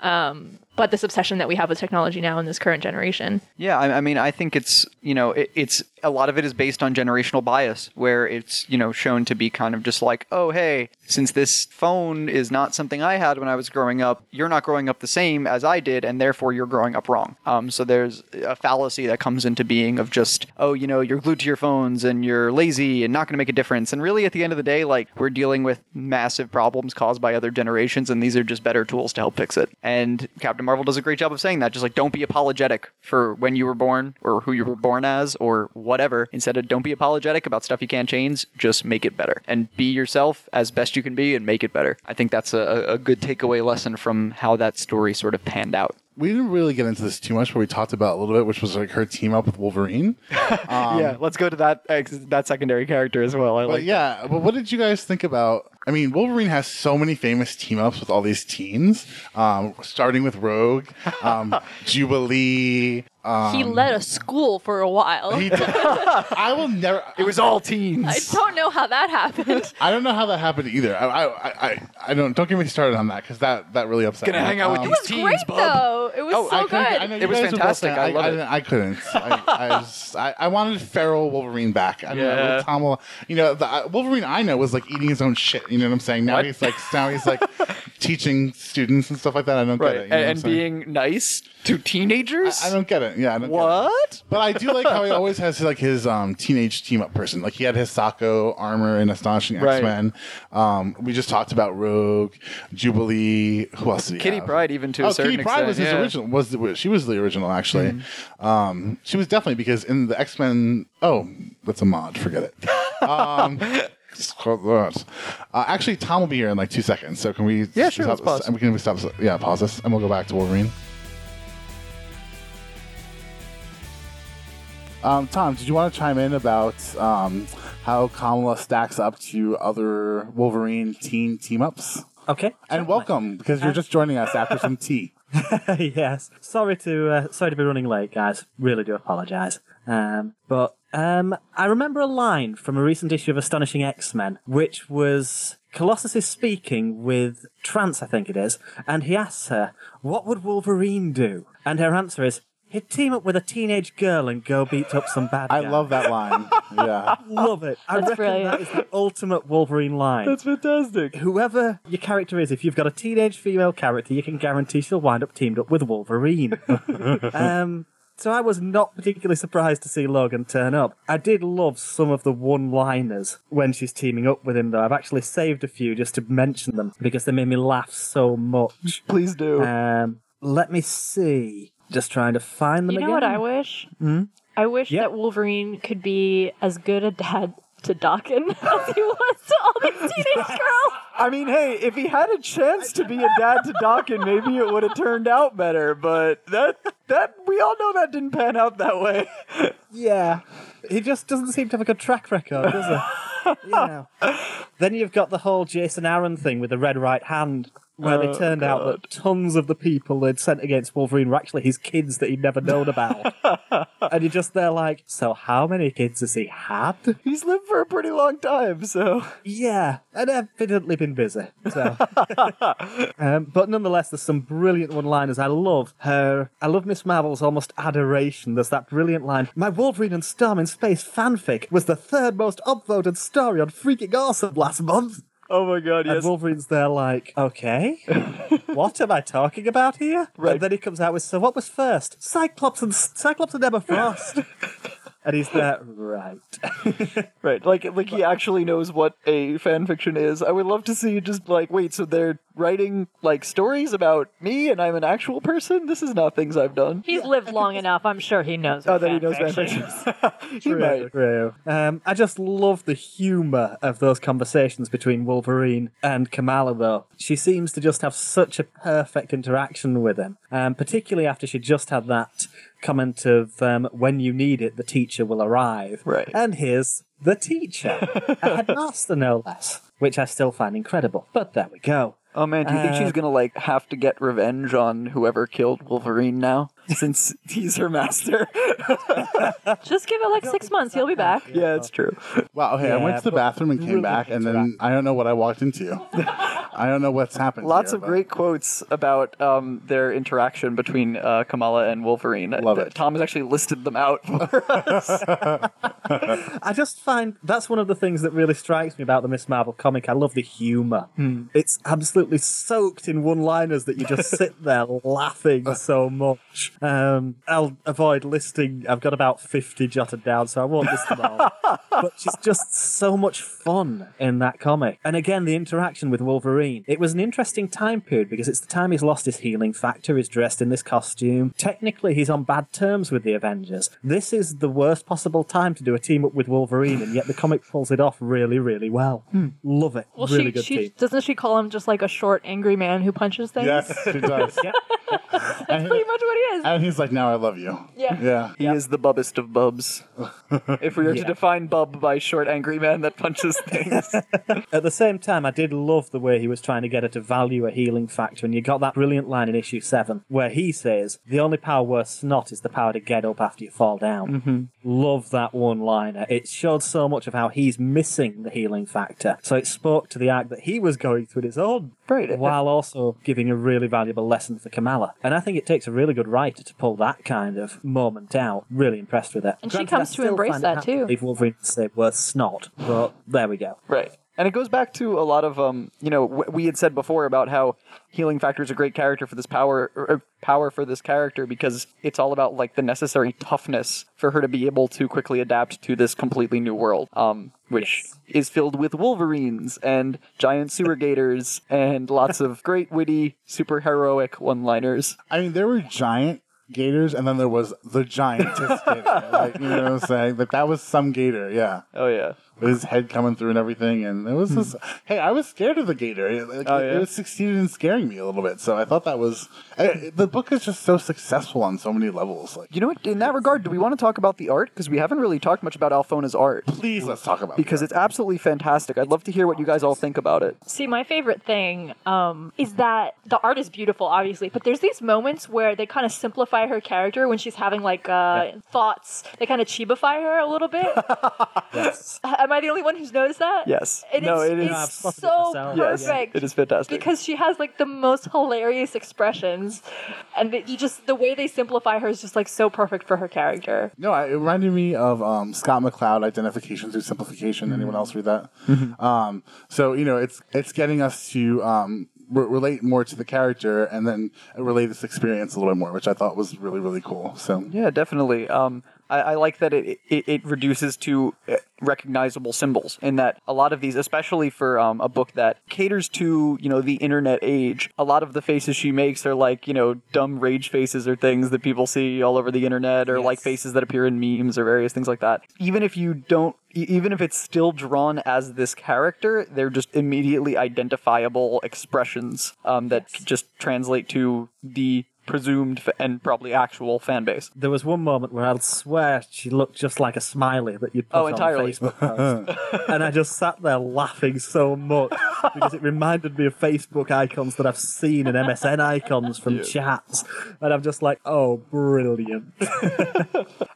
Um, but this obsession that we have with technology now in this current generation. Yeah, I, I mean, I think it's you know, it, it's a lot of it is based on generational bias, where it's you know shown to be kind of just like, oh hey, since this phone is not something I had when I was growing up, you're not growing up the same as I did, and therefore you're growing up wrong. Um, so there's a fallacy that comes into being of just, oh, you know, you're glued to your phones and you're lazy and not going to make a difference. And really, at the end of the day, like we're dealing with massive problems caused by other generations, and these are just better tools to help fix it. And Captain Marvel does a great job of saying that. Just like, don't be apologetic for when you were born or who you were born as or whatever. Instead of don't be apologetic about stuff you can't change, just make it better and be yourself as best you can be and make it better. I think that's a, a good takeaway lesson from how that story sort of panned out. We didn't really get into this too much, but we talked about a little bit, which was like her team up with Wolverine. yeah, um, let's go to that that secondary character as well. I But yeah, but what did you guys think about? I mean, Wolverine has so many famous team ups with all these teens, um, starting with Rogue, um, Jubilee, he led a school for a while. He did. I will never. It was all teens. I don't know how that happened. I don't know how that happened either. I I, I, I don't don't get me started on that because that that really upset Gonna me. hang out with Um, you. it was Teens, great bub. though. It was Oh, so I good. I know It was guys were both fantastic. I I, love I, it. didn't- I couldn't. I, I, just, I, I wanted feral Wolverine back. I Yeah. know, Tom, you know, the Wolverine I know was like eating his own shit. You know what I'm saying? Now What? he's like now he's like teaching students and stuff like that. I don't right. get it. you know and being nice to teenagers. I, I don't get it. Yeah, I don't Get it. what? But I do like how he always has like his um, teenage team up person. Like he had Hisako armor in Astonishing X Men. Um, we just talked about Rogue, Jubilee. Who else did Kitty have? Pride, even to oh, a certain Kitty Pryde extent. was his yeah. Original. Was the, she was the original actually? Um, she was definitely because in the X Men. Oh, that's a mod. Forget it. Um, scroll that. uh, actually, Tom will be here in like two seconds. So can we? Yeah, sure, Stop, let's pause. And we can we stop. Yeah, pause this, and we'll go back to Wolverine. Um, Tom, did you want to chime in about um, how Kamala stacks up to other Wolverine teen team ups? Okay. And welcome, because you're just joining us after some tea. yes. Sorry to uh, sorry to be running late, guys. Really do apologise. Um, but um, I remember a line from a recent issue of Astonishing X Men, which was Colossus is speaking with Trance, I think it is, and he asks her, "What would Wolverine do?" And her answer is, "He'd team up with a teenage girl and go beat up some bad guys. I guy." love that line. Yeah. I love it. I That's reckon brilliant. that is the ultimate Wolverine line. That's fantastic. Whoever your character is, if you've got a teenage female character, you can guarantee she'll wind up teamed up with Wolverine. um, so I was not particularly surprised to see Logan turn up. I did love some of the one-liners when she's teaming up with him, though. I've actually saved a few just to mention them because they made me laugh so much. Please do. Um, let me see. Just trying to find them You know again. what I wish? Hmm. I wish Yep. that Wolverine could be as good a dad to Daken as he was to all these teenage girls. I mean, hey, if he had a chance to be a dad to Dawkins, maybe it would have turned out better. But that that we all know that didn't pan out that way. Yeah. He just doesn't seem to have a good track record, does he? you know. Then you've got the whole Jason Aaron thing with the red right hand, where Oh, they turned out that tons of the people they'd sent against Wolverine were actually his kids that he'd never known about. and you're just there like, so how many kids has he had? He's lived for a pretty long time, so Yeah, and evidently been busy. So, um, but nonetheless, there's some brilliant one-liners. I love her. I love Miss Marvel's almost adoration. There's that brilliant line: "My Wolverine and Storm in Space fanfic was the third most upvoted story on Freaking Awesome last month." Oh my god, And Wolverine's there like, okay, what am I talking about here? Right. And then he comes out with, so what was first? Cyclops and Cyclops and Emma Frost. and he's there, right. Right, like like he actually knows what a fan fiction is. I would love to see you just like, wait, so they're writing like stories about me and I'm an actual person? This is not things I've done. He's lived long enough. I'm sure he knows. Oh, that he knows fan fiction fictions. he True, might. true. Um, I just love the humour of those conversations between Wolverine and Kamala, though. She seems to just have such a perfect interaction with him, um, particularly after she just had that comment of, um, when you need it, the teacher will arrive. Right. And here's the teacher, a headmaster, no less, which I still find incredible. But there we go. Oh man, do you think Uh, she's gonna like have to get revenge on whoever killed Wolverine now? Since he's her master. Just give it like six months. He'll be back. yeah, it's true. Wow. Okay, I went to the but bathroom and came really back, and then interact- I don't know what I walked into. I don't know what's happened. Lots here, of but- great quotes about um, their interaction between uh, Kamala and Wolverine. Love it. Tom has actually listed them out for us. I just find that's one of the things that really strikes me about the Miss Marvel comic. I love the humour. It's absolutely soaked in one-liners that you just sit there laughing so much. Um, I'll avoid listing. I've got about fifty jotted down, so I won't list them all. but she's just so much fun in that comic. And again, the interaction with Wolverine. It was an interesting time period because it's the time he's lost his healing factor. He's dressed in this costume. Technically, he's on bad terms with the Avengers. This is the worst possible time to do a team up with Wolverine, and yet the comic pulls it off really, really well. Love it. Well, really she, good she team. doesn't she call him just like a short, angry man who punches things? Yes, she does. Yeah. That's pretty much what he is. And he's like, now I love you. Yeah. Yeah. He is the bubbest of bubs. if we were to define bub by short, angry man that punches things. At the same time, I did love the way he was trying to get her to value a healing factor, and you got that brilliant line in issue seven where he says, "The only power worth snot is the power to get up after you fall down." Mm-hmm. Love that one-liner. It showed so much of how he's missing the healing factor, so it spoke to the arc that he was going through in his own, Right. While also giving a really valuable lesson for Kamala, and I think it takes a really good writer to pull that kind of moment out. Really impressed with it. And she comes I to still embrace find it that hard to too. believe Wolverine say worth snot, but there we go. Right. And it goes back to a lot of, um, you know, w- we had said before about how healing factor is a great character for this power, or, or power for this character because it's all about like the necessary toughness for her to be able to quickly adapt to this completely new world, um, which is filled with wolverines and giant sewer gators and lots of great witty, super heroic one-liners. I mean, there were giant gators, and then there was the giantest gator. Like, you know what I'm saying? Like, that was some gator, yeah. Oh yeah. With his head coming through and everything. And it was just, hey, I was scared of the gator. It, like, Oh, it, yeah? it succeeded in scaring me a little bit. So I thought that was, eh, the book is just so successful on so many levels. Like, You know what? In that regard, do we want to talk about the art? Because we haven't really talked much about Alphona's art. please let's talk about it. Because that. it's absolutely fantastic. I'd love to hear what you guys all think about it. See, my favorite thing um, is that the art is beautiful, obviously, but there's these moments where they kind of simplify her character when she's having like uh, thoughts. They kind of chibify her a little bit. Yes. Am I the only one who's noticed that? Yes. It no, is- it is. it's I've it so myself. yes, perfect. it is fantastic. because she has like the most hilarious expressions, and that you just the way they simplify her is just like so perfect for her character. No, I- it reminded me of um, Scott McCloud, Identification Through Simplification. Anyone else read that? Um, so you know, it's it's getting us to um, re- relate more to the character and then relate this experience a little bit more, which I thought was really really cool. So Yeah, definitely. Um, I, I like that it, it, it reduces to uh, recognizable symbols, in that a lot of these, especially for um, a book that caters to you know the internet age, a lot of the faces she makes are like you know dumb rage faces or things that people see all over the internet, or like faces that appear in memes or various things like that. Even if you don't. Even if it's still drawn as this character, they're just immediately identifiable expressions um, that just translate to the presumed f- and probably actual fan base. There was one moment where I'll swear she looked just like a smiley that you'd put Oh, on entirely. a Facebook post. and I just sat there laughing so much because it reminded me of Facebook icons that I've seen and MSN icons from chats. And I'm just like, oh, brilliant.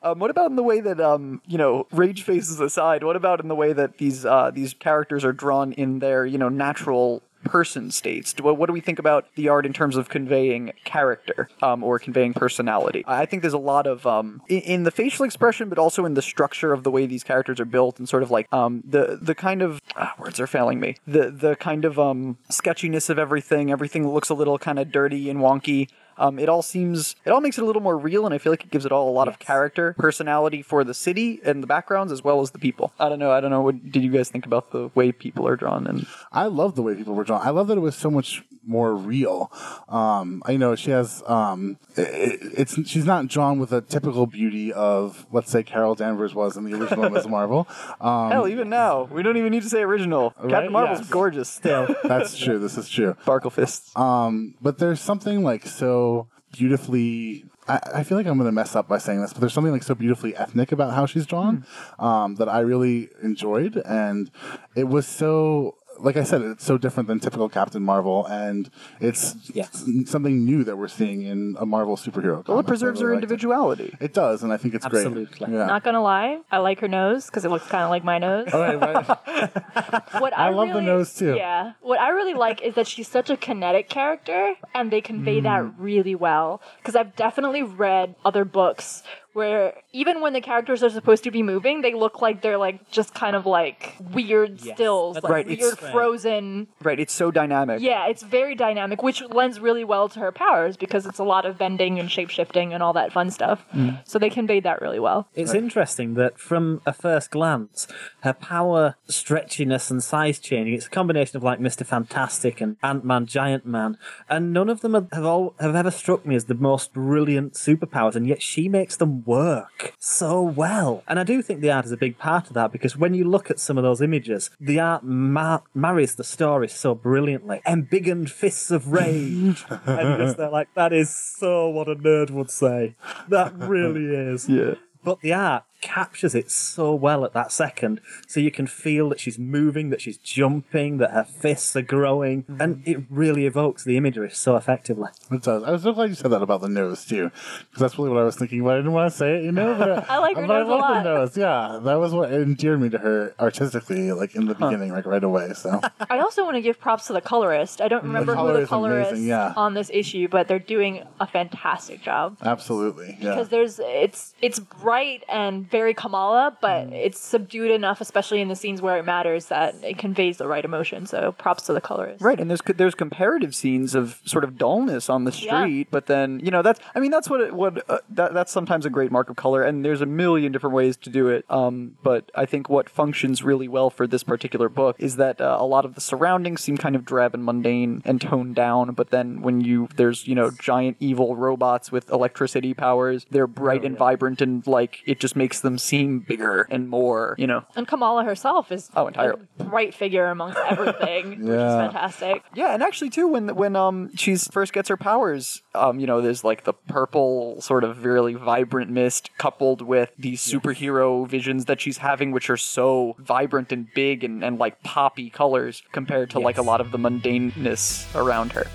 Um, what about in the way that um, you know, rage faces aside? What about in the way that these uh, these characters are drawn in their you know natural person states? Do, what do we think about the art in terms of conveying character um, or conveying personality? I think there's a lot of um, in, in the facial expression, but also in the structure of the way these characters are built, and sort of like um, the the kind of ah, words are failing me. The the kind of um, sketchiness of everything. Everything looks a little kind of dirty and wonky. Um, it all seems, it all makes it a little more real, and I feel like it gives it all a lot of character, personality for the city and the backgrounds as well as the people. I don't know. I don't know. What did you guys think about the way people are drawn? And I love the way people were drawn. I love that it was so much more real. Um, I know she has. Um, it, it's she's not drawn with a typical beauty of let's say Carol Danvers was in the original Ms. Marvel. Um, hell, even now, we don't even need to say original. Captain Marvel's Yes. gorgeous. Still. that's true. This is true. Sparkle fists. Um, but there's something like so beautifully. I, I feel like I'm going to mess up by saying this, but there's something like so beautifully ethnic about how she's drawn um, that I really enjoyed, and it was so. Like I said, it's so different than typical Captain Marvel, and it's Yes. something new that we're seeing in a Marvel superhero. well, it preserves I her really liked it. individuality. It does, and I think it's Absolutely. great. Yeah. Not gonna lie, I like her nose because it looks kind of like my nose. All right, right. What I, I love the nose, too. Yeah, what I really like is that she's such a kinetic character, and they convey that Mm. really well. Because I've definitely read other books where even when the characters are supposed to be moving, they look like they're like just kind of like weird Yes. stills, That's like right, it's- weird frozen. Right. It's so dynamic. Yeah, it's very dynamic, which lends really well to her powers because it's a lot of bending and shape shifting and all that fun stuff. Mm. So they conveyed that really well. It's interesting that from a first glance, her power, stretchiness, and size changing, it's a combination of like Mr. Fantastic and Ant Man, Giant Man, and none of them have, have all have ever struck me as the most brilliant superpowers, and yet she makes them work so well. And I do think the art is a big part of that because when you look at some of those images, the art ma- marries the story so brilliantly. Embiggened fists of rage. and just they're like, that is so what a nerd would say. That really is. Yeah. But the art captures it so well at that second. So you can feel that she's moving, that she's jumping, that her fists are growing, mm-hmm. and it really evokes the imagery so effectively. It does. I was so glad you said that about the nose too, because that's really what I was thinking. But I didn't want to say it, you know. But I like her but nose a I like lot. the nose. Yeah, that was what endeared me to her artistically, like in the beginning, like right away. So I also want to give props to the colorist. I don't mm, remember who color the colorist amazing, yeah. on this issue, but they're doing a fantastic job. absolutely, yeah. Because there's it's it's bright and very Kamala, but Mm. it's subdued enough, especially in the scenes where it matters, that it conveys the right emotion. So props to the colorist. Right, and there's there's comparative scenes of sort of dullness on the Yeah. street, but then you know that's I mean that's what it, what uh, that, that's sometimes a great mark of color, and there's a million different ways to do it. Um, but I think what functions really well for this particular book is that uh, a lot of the surroundings seem kind of drab and mundane and toned down, but then when you there's you know giant evil robots with electricity powers, they're bright and vibrant and like it just makes them seem bigger and more you know And Kamala herself is Oh, entirely. a bright figure amongst everything, which is fantastic. Yeah, and actually too, when when um she's first gets her powers, um you know there's like the purple sort of really vibrant mist coupled with these superhero visions that she's having, which are so vibrant and big and, and like poppy colors compared to like a lot of the mundaneness around her.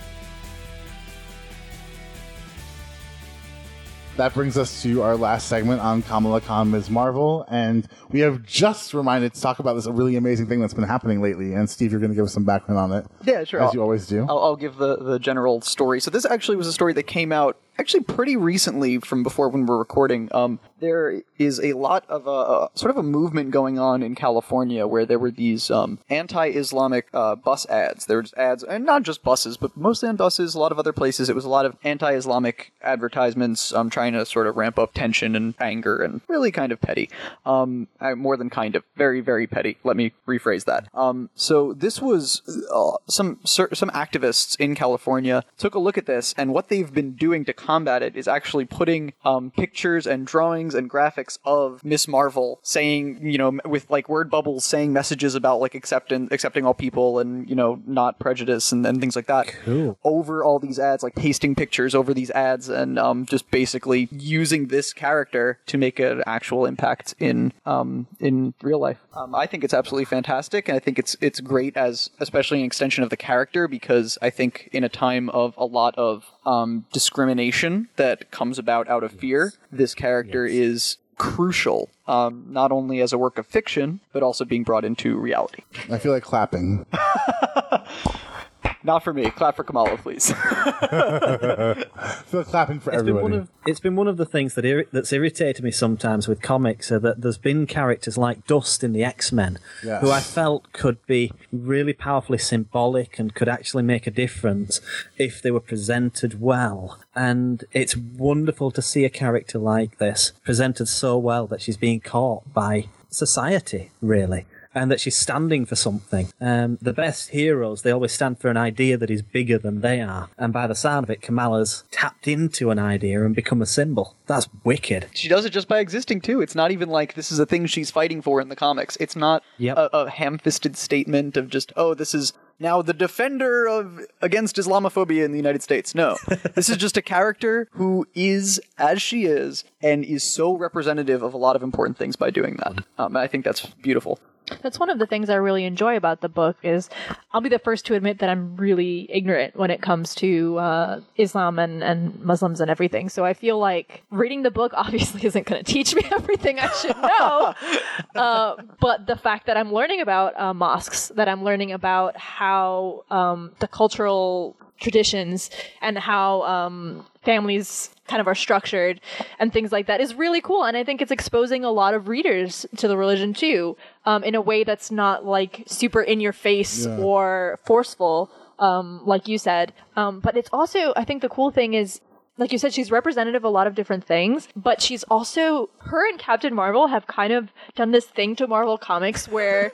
That brings us to our last segment on Kamala Khan Ms. Marvel, and we have just reminded to talk about this really amazing thing that's been happening lately. And Steve, you're going to give us some background on it, Yeah, sure. as you always do. I'll, I'll give the, the general story. So this actually was a story that came out actually pretty recently from before when we're recording. Um, there is a lot of a, a sort of a movement going on in California where there were these um, anti-Islamic uh, bus ads. There was ads, and not just buses, but mostly on buses. A lot of other places, it was a lot of anti-Islamic advertisements, um, trying to sort of ramp up tension and anger, and really kind of petty. Um, uh, more than kind of, very very petty. Let me rephrase that. Um, so this was uh, some some activists in California took a look at this, and what they've been doing to combat it is actually putting um, pictures and drawings and graphics of Miss Marvel saying, you know, with like word bubbles saying messages about like accepting accepting all people and you know not prejudice and, and things like that Cool. over all these ads, like pasting pictures over these ads, and um, just basically using this character to make an actual impact in um, in real life. Um, I think it's absolutely fantastic, and I think it's it's great as especially an extension of the character because I think in a time of a lot of um, discrimination that comes about out of fear, this character is crucial. Um, not only as a work of fiction, but also being brought into reality. I feel like clapping. Not for me. Clap for Kamala, please. Feel clapping for It's been, one of, it's been one of the things that irri- that's irritated me sometimes with comics are that there's been characters like Dust in the X Men Yes. who I felt could be really powerfully symbolic and could actually make a difference if they were presented well. And it's wonderful to see a character like this presented so well that she's being caught by society, really. And that she's standing for something. Um, the best heroes, they always stand for an idea that is bigger than they are. And by the sound of it, Kamala's tapped into an idea and become a symbol. That's wicked. she does it just by existing too. It's not even like this is a thing she's fighting for in the comics. It's not Yep. a, a ham-fisted statement of just oh this is now the defender of against Islamophobia in the United States. No, this is just a character who is as she is and is so representative of a lot of important things by doing that. Um, I think that's beautiful. That's one of the things I really enjoy about the book is I'll be the first to admit that I'm really ignorant when it comes to uh, Islam and, and Muslims and everything. So I feel like reading the book obviously isn't going to teach me everything I should know. uh, but the fact that I'm learning about uh, mosques, that I'm learning about how um, the cultural traditions and how um, families kind of are structured and things like that is really cool. And i think it's exposing a lot of readers to the religion too um, in a way that's not like super in your face Yeah. or forceful um, like you said. Um, but it's also i think the cool thing is like you said, she's representative of a lot of different things, but she's also her and Captain Marvel have kind of done this thing to Marvel Comics where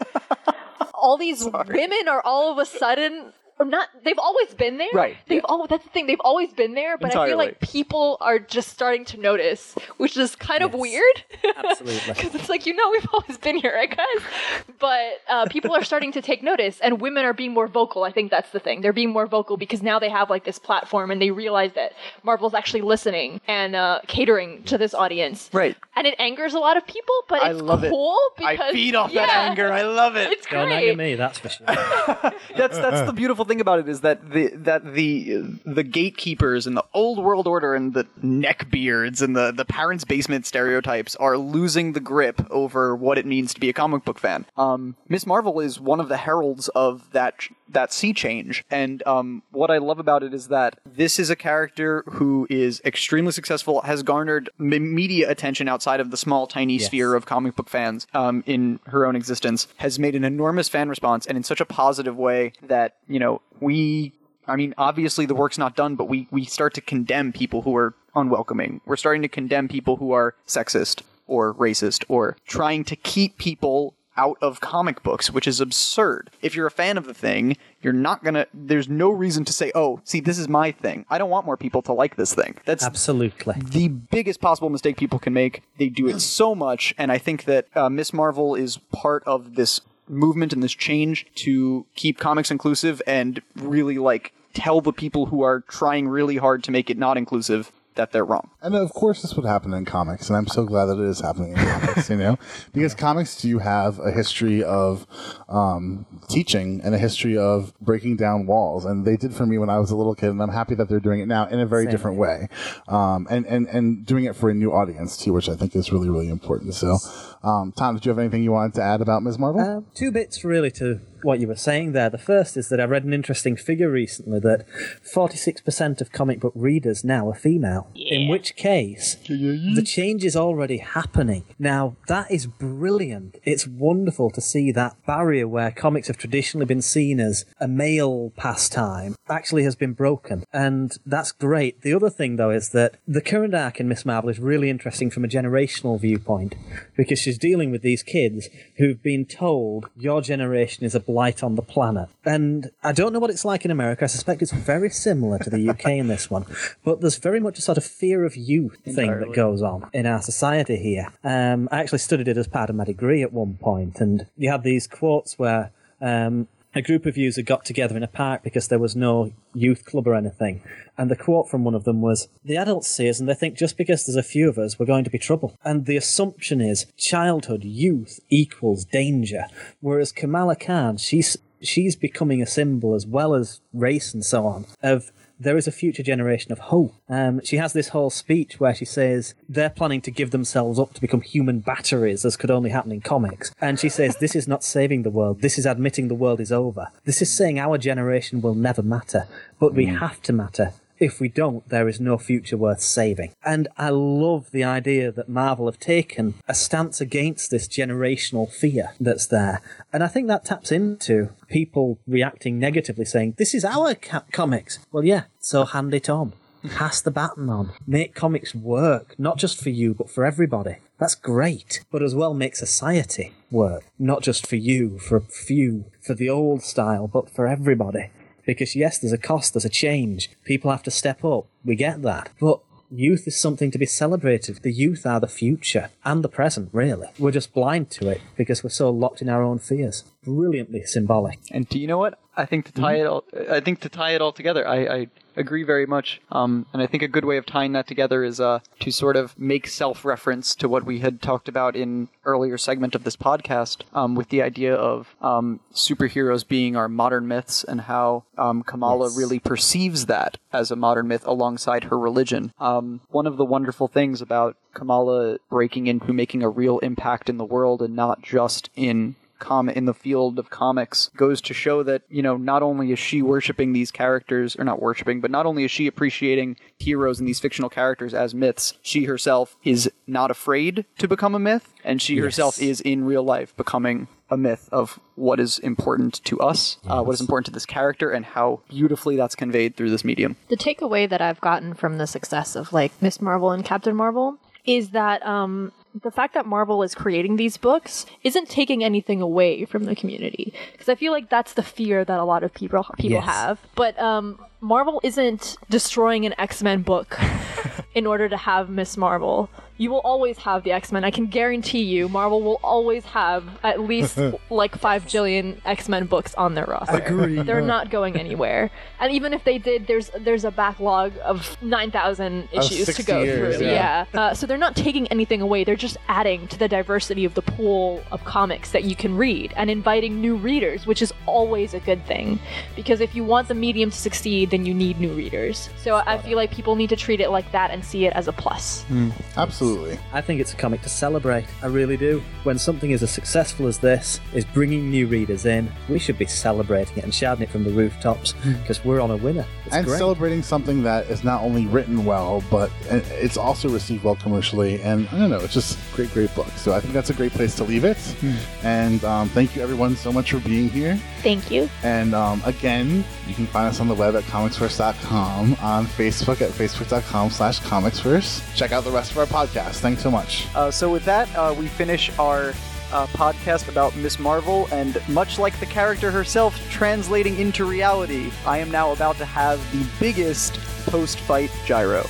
all these women are all of a sudden or not they've always been there. Right. They've oh that's the thing. They've always been there, but I feel like people are just starting to notice, which is kind of weird. Absolutely. Because it's like, you know, we've always been here, right, guys? But uh, people are starting to take notice, and women are being more vocal. I think that's the thing. They're being more vocal because now they have like this platform, and they realize that Marvel's actually listening and uh, catering to this audience. Right. And it angers a lot of people, but I it's love it. cool I feed off that anger. I love it. It's Don't great. anger me, that's for sure. that's that's the beautiful thing about it is that the that the the gatekeepers and the old world order and the neckbeards and the the parents' basement stereotypes are losing the grip over what it means to be a comic book fan. Um, Miss Marvel is one of the heralds of that that sea change, and um, what I love about it is that this is a character who is extremely successful, has garnered m- media attention outside of the small, tiny sphere of comic book fans um, in her own existence, has made an enormous fan response, and in such a positive way that you know we. I mean, obviously the work's not done, but we we start to condemn people who are unwelcoming. We're starting to condemn people who are sexist or racist or trying to keep people out of comic books, which is absurd. If you're a fan of the thing, you're not gonna. There's no reason to say, "Oh, see, this is my thing." I don't want more people to like this thing. That's Absolutely. the biggest possible mistake people can make. They do it so much, and I think that uh, Miss Marvel is part of this movement and this change to keep comics inclusive and really like tell the people who are trying really hard to make it not inclusive that they're wrong. And of course, this would happen in comics, and I'm so glad that it is happening in comics. You know, because comics do have a history of um, teaching and a history of breaking down walls, and they did for me when I was a little kid, and I'm happy that they're doing it now in a very different way, um, and and and doing it for a new audience too, which I think is really really important. So, um, Tom, did you have anything you wanted to add about Ms. Marvel? Um, two bits really to what you were saying there. The first is that I read an interesting figure recently that 46% of comic book readers now are female. In which case, the change is already happening. Now, that is brilliant. It's wonderful to see that barrier where comics have traditionally been seen as a male pastime actually has been broken. And that's great. The other thing, though, is that the current arc in Miss Marvel is really interesting from a generational viewpoint because she's dealing with these kids who've been told your generation is a blight on the planet. And I don't know what it's like in America. I suspect it's very similar to the UK in this one. But there's very much a sort of fear of youth thing that goes on in our society here. Um, I actually studied it as part of my degree at one point, and you had these quotes where. Um, a group of youths had got together in a park because there was no youth club or anything. And the quote from one of them was, The adults see us and they think just because there's a few of us, we're going to be trouble. And the assumption is childhood, youth equals danger. Whereas Kamala Khan, she's, she's becoming a symbol as well as race and so on of there is a future generation of hope. Um, she has this whole speech where she says they're planning to give themselves up to become human batteries, as could only happen in comics. And she says this is not saving the world. This is admitting the world is over. This is saying our generation will never matter, but we have to matter. If we don't, there is no future worth saving. And I love the idea that Marvel have taken a stance against this generational fear that's there. And I think that taps into people reacting negatively, saying, This is our comics. Well, yeah, so hand it on. Pass the baton on. Make comics work, not just for you, but for everybody. That's great. But as well, make society work, not just for you, for a few, for the old style, but for everybody. Because yes, there's a cost, there's a change. People have to step up. We get that. But youth is something to be celebrated. The youth are the future and the present, really. We're just blind to it because we're so locked in our own fears. Brilliantly symbolic. And do you know what? I think to tie it all, I think to tie it all together, I, I agree very much. Um, and I think a good way of tying that together is uh, to sort of make self-reference to what we had talked about in earlier segment of this podcast, um, with the idea of um, superheroes being our modern myths and how um, Kamala Yes. really perceives that as a modern myth alongside her religion. Um, one of the wonderful things about Kamala breaking into making a real impact in the world and not just in com in the field of comics goes to show that you know not only is she worshiping these characters or not worshiping but not only is she appreciating heroes and these fictional characters as myths she herself is not afraid to become a myth and she herself is in real life becoming a myth of what is important to us uh, what is important to this character and how beautifully that's conveyed through this medium. The takeaway that I've gotten from the success of like Miss Marvel and Captain Marvel is that um the fact that Marvel is creating these books isn't taking anything away from the community because I feel like that's the fear that a lot of people people Yes. have. But um, Marvel isn't destroying an X Men book in order to have Miss Marvel. You will always have the X Men. I can guarantee you, Marvel will always have at least like five jillion X Men books on their roster. Agree. They're not going anywhere. And even if they did, there's there's a backlog of nine thousand issues to go years, through. yeah. Yeah. Uh, so they're not taking anything away. They're just adding to the diversity of the pool of comics that you can read and inviting new readers, which is always a good thing. Because if you want the medium to succeed, then you need new readers. So I feel like people need to treat it like that and see it as a plus. Absolutely. I think it's a comic to celebrate. I really do. When something is as successful as this is bringing new readers in, we should be celebrating it and shouting it from the rooftops because we're on a winner. It's and great. celebrating something that is not only written well, but it's also received well commercially. And I don't know, it's just a great, great book. So I think that's a great place to leave it. And um, thank you everyone so much for being here. Thank you. And um, again, you can find us on the web at comicsverse.com, on Facebook at facebook.com slash comicsverse. Check out the rest of our podcast. Thanks so much. Uh, so with that, uh, we finish our uh, podcast about Miss Marvel, and much like the character herself translating into reality, I am now about to have the biggest post-fight gyro.